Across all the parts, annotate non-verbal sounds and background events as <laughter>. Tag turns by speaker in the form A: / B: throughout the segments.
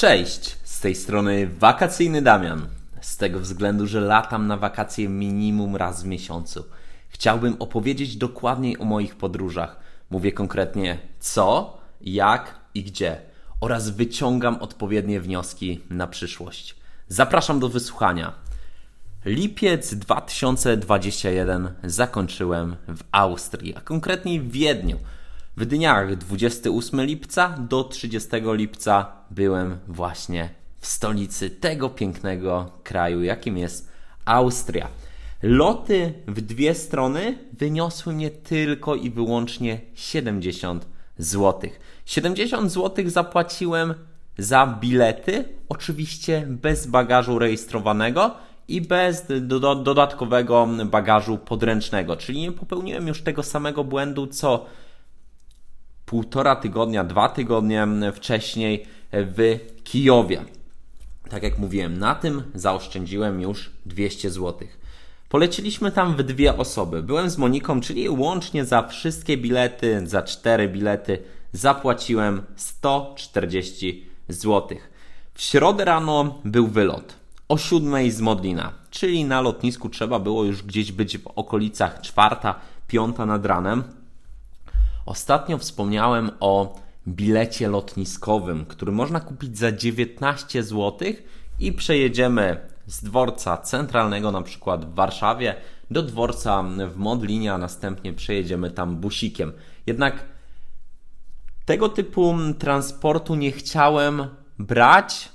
A: Cześć, z tej strony wakacyjny Damian. Z tego względu, że latam na wakacje minimum raz w miesiącu. Chciałbym opowiedzieć dokładniej o moich podróżach. Mówię konkretnie co, jak i gdzie oraz wyciągam odpowiednie wnioski na przyszłość. Zapraszam do wysłuchania. Lipiec 2021 zakończyłem w Austrii, a konkretniej w Wiedniu. W dniach 28 lipca do 30 lipca byłem właśnie w stolicy tego pięknego kraju, jakim jest Austria. Loty w dwie strony wyniosły mnie tylko i wyłącznie 70 zł. 70 zł zapłaciłem za bilety, oczywiście bez bagażu rejestrowanego i bez do, dodatkowego bagażu podręcznego, czyli nie popełniłem już tego samego błędu co półtora tygodnia, dwa tygodnie wcześniej w Kijowie. Tak jak mówiłem, na tym zaoszczędziłem już 200 zł. Poleciliśmy tam w dwie osoby. Byłem z Moniką, czyli łącznie za wszystkie bilety, za cztery bilety zapłaciłem 140 zł. W środę rano był wylot o 7 z Modlina, czyli na lotnisku trzeba było już gdzieś być w okolicach czwarta, piąta nad ranem. Ostatnio wspomniałem o bilecie lotniskowym, który można kupić za 19 zł i przejedziemy z dworca centralnego, na przykład w Warszawie, do dworca w Modlinie, a następnie przejedziemy tam busikiem. Jednak tego typu transportu nie chciałem brać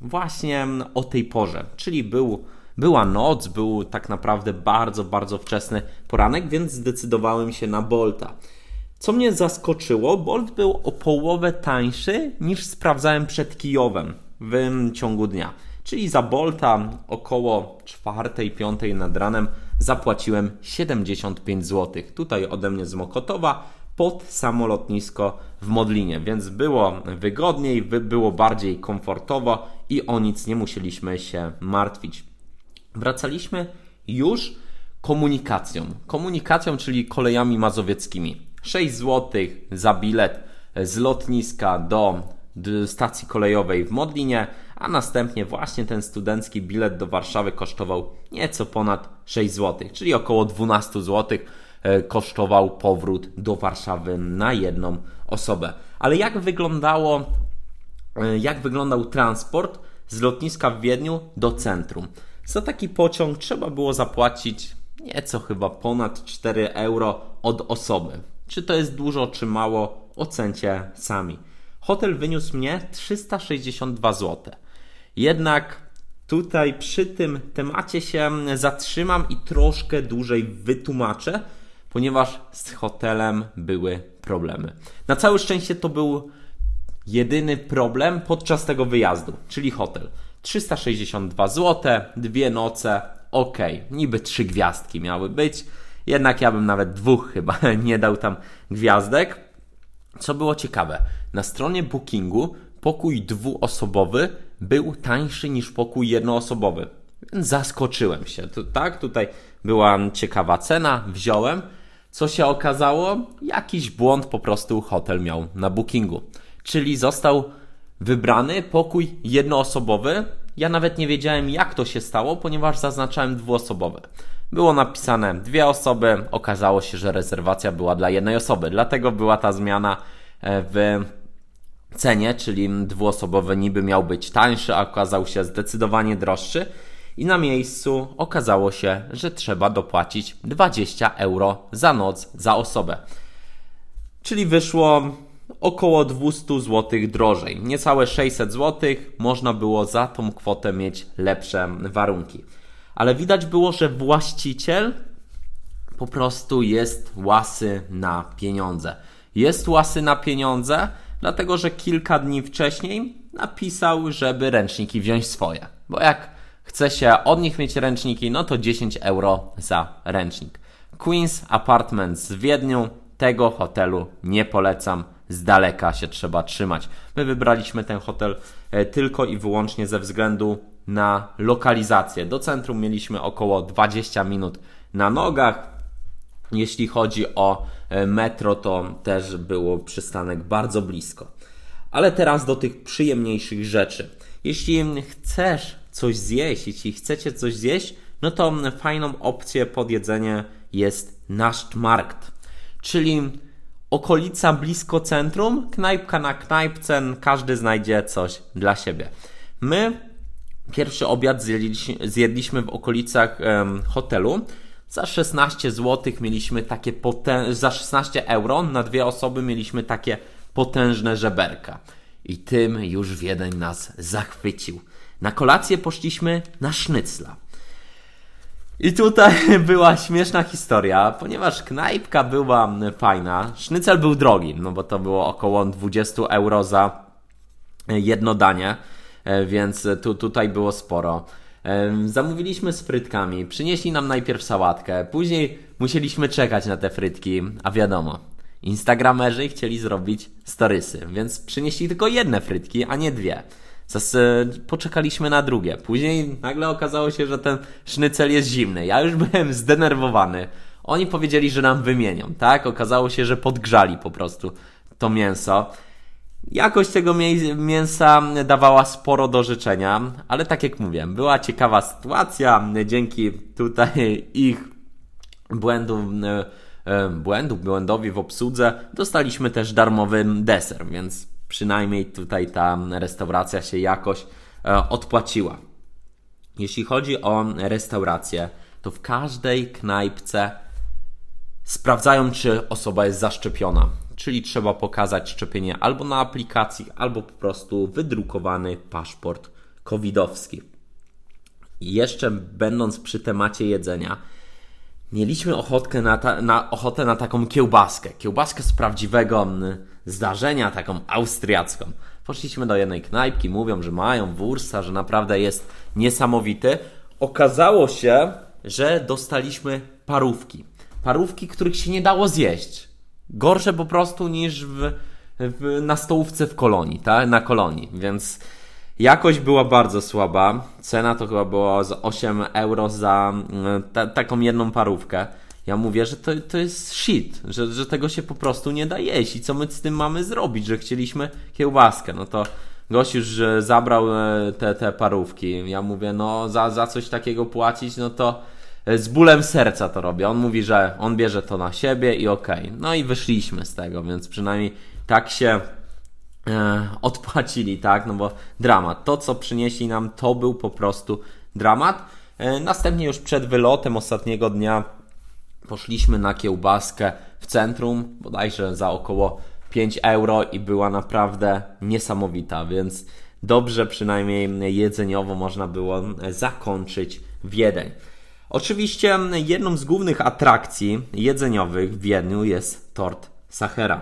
A: właśnie o tej porze, czyli był, była noc, był tak naprawdę bardzo, bardzo wczesny poranek, więc zdecydowałem się na Bolta. Co mnie zaskoczyło, Bolt był o połowę tańszy niż sprawdzałem przed Kijowem w ciągu dnia. Czyli za Bolta około 4-5 nad ranem zapłaciłem 75 zł. Tutaj ode mnie z Mokotowa pod samolotnisko w Modlinie, więc było wygodniej, było bardziej komfortowo i o nic nie musieliśmy się martwić. Wracaliśmy już komunikacją. Komunikacją, czyli kolejami mazowieckimi. 6 zł za bilet z lotniska do stacji kolejowej w Modlinie, a następnie właśnie ten studencki bilet do Warszawy kosztował nieco ponad 6 zł, czyli około 12 zł e, kosztował powrót do Warszawy na jedną osobę. Ale jak wyglądało, e, jak wyglądał transport z lotniska w Wiedniu do centrum? Za taki pociąg trzeba było zapłacić nieco chyba ponad 4 euro od osoby. Czy to jest dużo, czy mało, ocencie sami. Hotel wyniósł mnie 362 zł. Jednak tutaj przy tym temacie się zatrzymam i troszkę dłużej wytłumaczę, ponieważ z hotelem były problemy. Na całe szczęście to był jedyny problem podczas tego wyjazdu, czyli hotel. 362 zł, dwie noce, ok, niby trzy gwiazdki miały być jednak ja bym nawet dwóch chyba <laughs> nie dał tam gwiazdek. Co było ciekawe, na stronie bookingu pokój dwuosobowy był tańszy niż pokój jednoosobowy. Zaskoczyłem się. Tak, tutaj była ciekawa cena, wziąłem. Co się okazało? Jakiś błąd po prostu hotel miał na bookingu. Czyli został wybrany pokój jednoosobowy. Ja nawet nie wiedziałem, jak to się stało, ponieważ zaznaczałem dwuosobowe. Było napisane dwie osoby, okazało się, że rezerwacja była dla jednej osoby, dlatego była ta zmiana e, w cenie, czyli dwuosobowy niby miał być tańszy, a okazał się zdecydowanie droższy. I na miejscu okazało się, że trzeba dopłacić 20 euro za noc za osobę. Czyli wyszło około 200 zł drożej. Niecałe 600 zł można było za tą kwotę mieć lepsze warunki ale widać było, że właściciel po prostu jest łasy na pieniądze. Jest łasy na pieniądze, dlatego że kilka dni wcześniej napisał, żeby ręczniki wziąć swoje. Bo jak chce się od nich mieć ręczniki, no to 10 euro za ręcznik. Queen's Apartments w Wiedniu, tego hotelu nie polecam. Z daleka się trzeba trzymać. My wybraliśmy ten hotel e, tylko i wyłącznie ze względu na lokalizację. Do centrum mieliśmy około 20 minut na nogach. Jeśli chodzi o e, metro, to też było przystanek bardzo blisko. Ale teraz do tych przyjemniejszych rzeczy. Jeśli chcesz coś zjeść, jeśli chcecie coś zjeść, no to fajną opcją pod jedzenie jest Nachtmarkt, czyli okolica blisko centrum, knajpka na knajpce, każdy znajdzie coś dla siebie. My pierwszy obiad zjedliśmy, zjedliśmy w okolicach hotelu. Za 16 zł mieliśmy takie potę- za 16 euro na dwie osoby mieliśmy takie potężne żeberka. I tym już Wiedeń nas zachwycił. Na kolację poszliśmy na sznycla. I tutaj <laughs> była śmieszna historia, ponieważ knajpka była fajna. Sznycel był drogi, no bo to było około 20 euro za jedno danie, e, więc tu, tutaj było sporo. E, zamówiliśmy z frytkami, przynieśli nam najpierw sałatkę, później musieliśmy czekać na te frytki, a wiadomo, Instagramerzy chcieli zrobić storysy, więc przynieśli tylko jedne frytki, a nie dwie. Zas e, poczekaliśmy na drugie. Później nagle okazało się, że ten sznycel jest zimny. Ja już <laughs> byłem zdenerwowany. Oni powiedzieli, że nam wymienią, tak? Okazało się, że podgrzali po prostu to mięso. Jakość tego mięsa dawała sporo do życzenia, ale tak jak mówię, była ciekawa sytuacja. Dzięki tutaj ich błędu, e, e, błędu, błędowi w obsłudze dostaliśmy też darmowy deser, więc przynajmniej tutaj ta restauracja się jakoś e, odpłaciła. Jeśli chodzi o restaurację, to w każdej knajpce sprawdzają, czy osoba jest zaszczepiona. Czyli trzeba pokazać szczepienie albo na aplikacji, albo po prostu wydrukowany paszport covidowski. I jeszcze będąc przy temacie jedzenia, mieliśmy ochotkę na, ta, na, ochotę na taką kiełbaskę. Kiełbaskę z prawdziwego zdarzenia, taką austriacką. Poszliśmy do jednej knajpki, mówią, że mają wursta, że naprawdę jest niesamowity. Okazało się, że dostaliśmy parówki. Parówki, których się nie dało zjeść. Gorsze po prostu niż w, w, na stołówce w kolonii, tak? Na kolonii, więc jakość była bardzo słaba. Cena to chyba była z 8 euro za mm, taką jedną parówkę. Ja mówię, że to, to jest shit, że, że tego się po prostu nie da jeść i co my z tym mamy zrobić, że chcieliśmy kiełbaskę. No to gość już zabrał e, te, te parówki. Ja mówię, no za, za coś takiego płacić, no to z bólem serca to robię. On mówi, że on bierze to na siebie i okej. Okay. No i wyszliśmy z tego, więc przynajmniej tak się e, odpłacili, tak? No bo dramat. To, co przynieśli nam, to był po prostu dramat. E, następnie już przed wylotem ostatniego dnia Poszliśmy na kiełbaskę w centrum, bodajże za około 5 euro i była naprawdę niesamowita, więc dobrze przynajmniej jedzeniowo można było zakończyć Wiedeń. Oczywiście jedną z głównych atrakcji jedzeniowych w Wiedniu jest tort Sachera.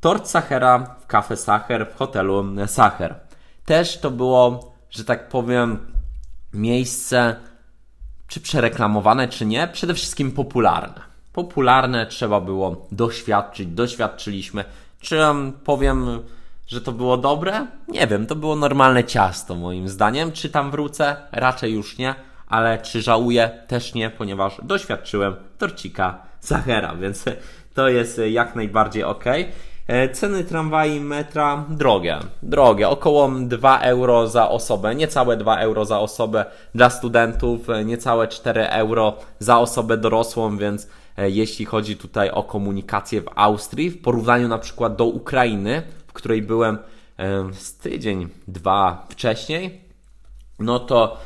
A: Tort Sachera w Cafe Sacher w hotelu Sacher. Też to było, że tak powiem, miejsce czy przereklamowane, czy nie, przede wszystkim popularne. Popularne trzeba było doświadczyć, doświadczyliśmy. Czy powiem, że to było dobre? Nie wiem, to było normalne ciasto moim zdaniem. Czy tam wrócę? Raczej już nie, ale czy żałuję? Też nie, ponieważ doświadczyłem torcika Zachera, więc to jest jak najbardziej ok. E, ceny tramwaju metra drogie, drogie, około 2 euro za osobę, niecałe 2 euro za osobę dla studentów, e, niecałe 4 euro za osobę dorosłą, więc e, jeśli chodzi tutaj o komunikację w Austrii, w porównaniu na przykład do Ukrainy, w której byłem z tydzień, dwa wcześniej, no to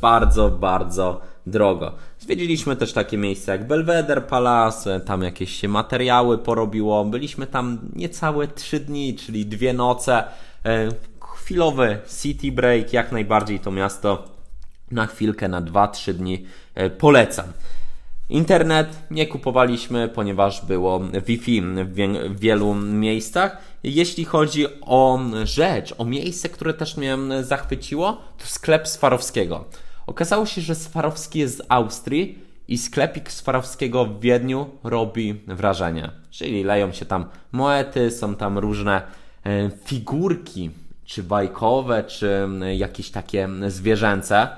A: bardzo, bardzo drogo. Zwiedziliśmy też takie miejsca jak Belvedere Palace, tam jakieś się materiały porobiło. Byliśmy tam niecałe trzy dni, czyli dwie noce. Chwilowy city break, jak najbardziej to miasto na chwilkę, na 2-3 dni e, polecam. Internet nie kupowaliśmy, ponieważ było Wi-Fi w wielu miejscach. Jeśli chodzi o rzecz, o miejsce, które też mnie zachwyciło, to sklep Swarowskiego. Okazało się, że Swarowski jest z Austrii i sklepik Swarowskiego w Wiedniu robi wrażenie. Czyli leją się tam moety, są tam różne e, figurki, czy bajkowe, czy jakieś takie zwierzęce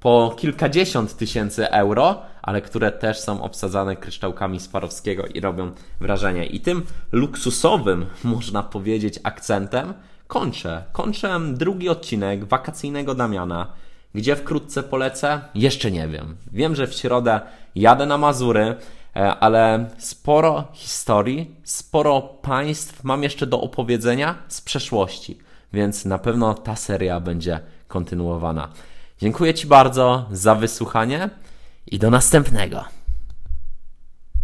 A: po kilkadziesiąt tysięcy euro, ale które też są obsadzane kryształkami Swarowskiego i robią wrażenie. I tym luksusowym, można powiedzieć, akcentem, kończę. Kończę drugi odcinek wakacyjnego Damiana. Gdzie wkrótce polecę? Jeszcze nie wiem. Wiem, że w środę jadę na Mazury, e, ale sporo historii, sporo państw mam jeszcze do opowiedzenia z przeszłości, więc na pewno ta seria będzie kontynuowana. Dziękuję Ci bardzo za wysłuchanie i do następnego.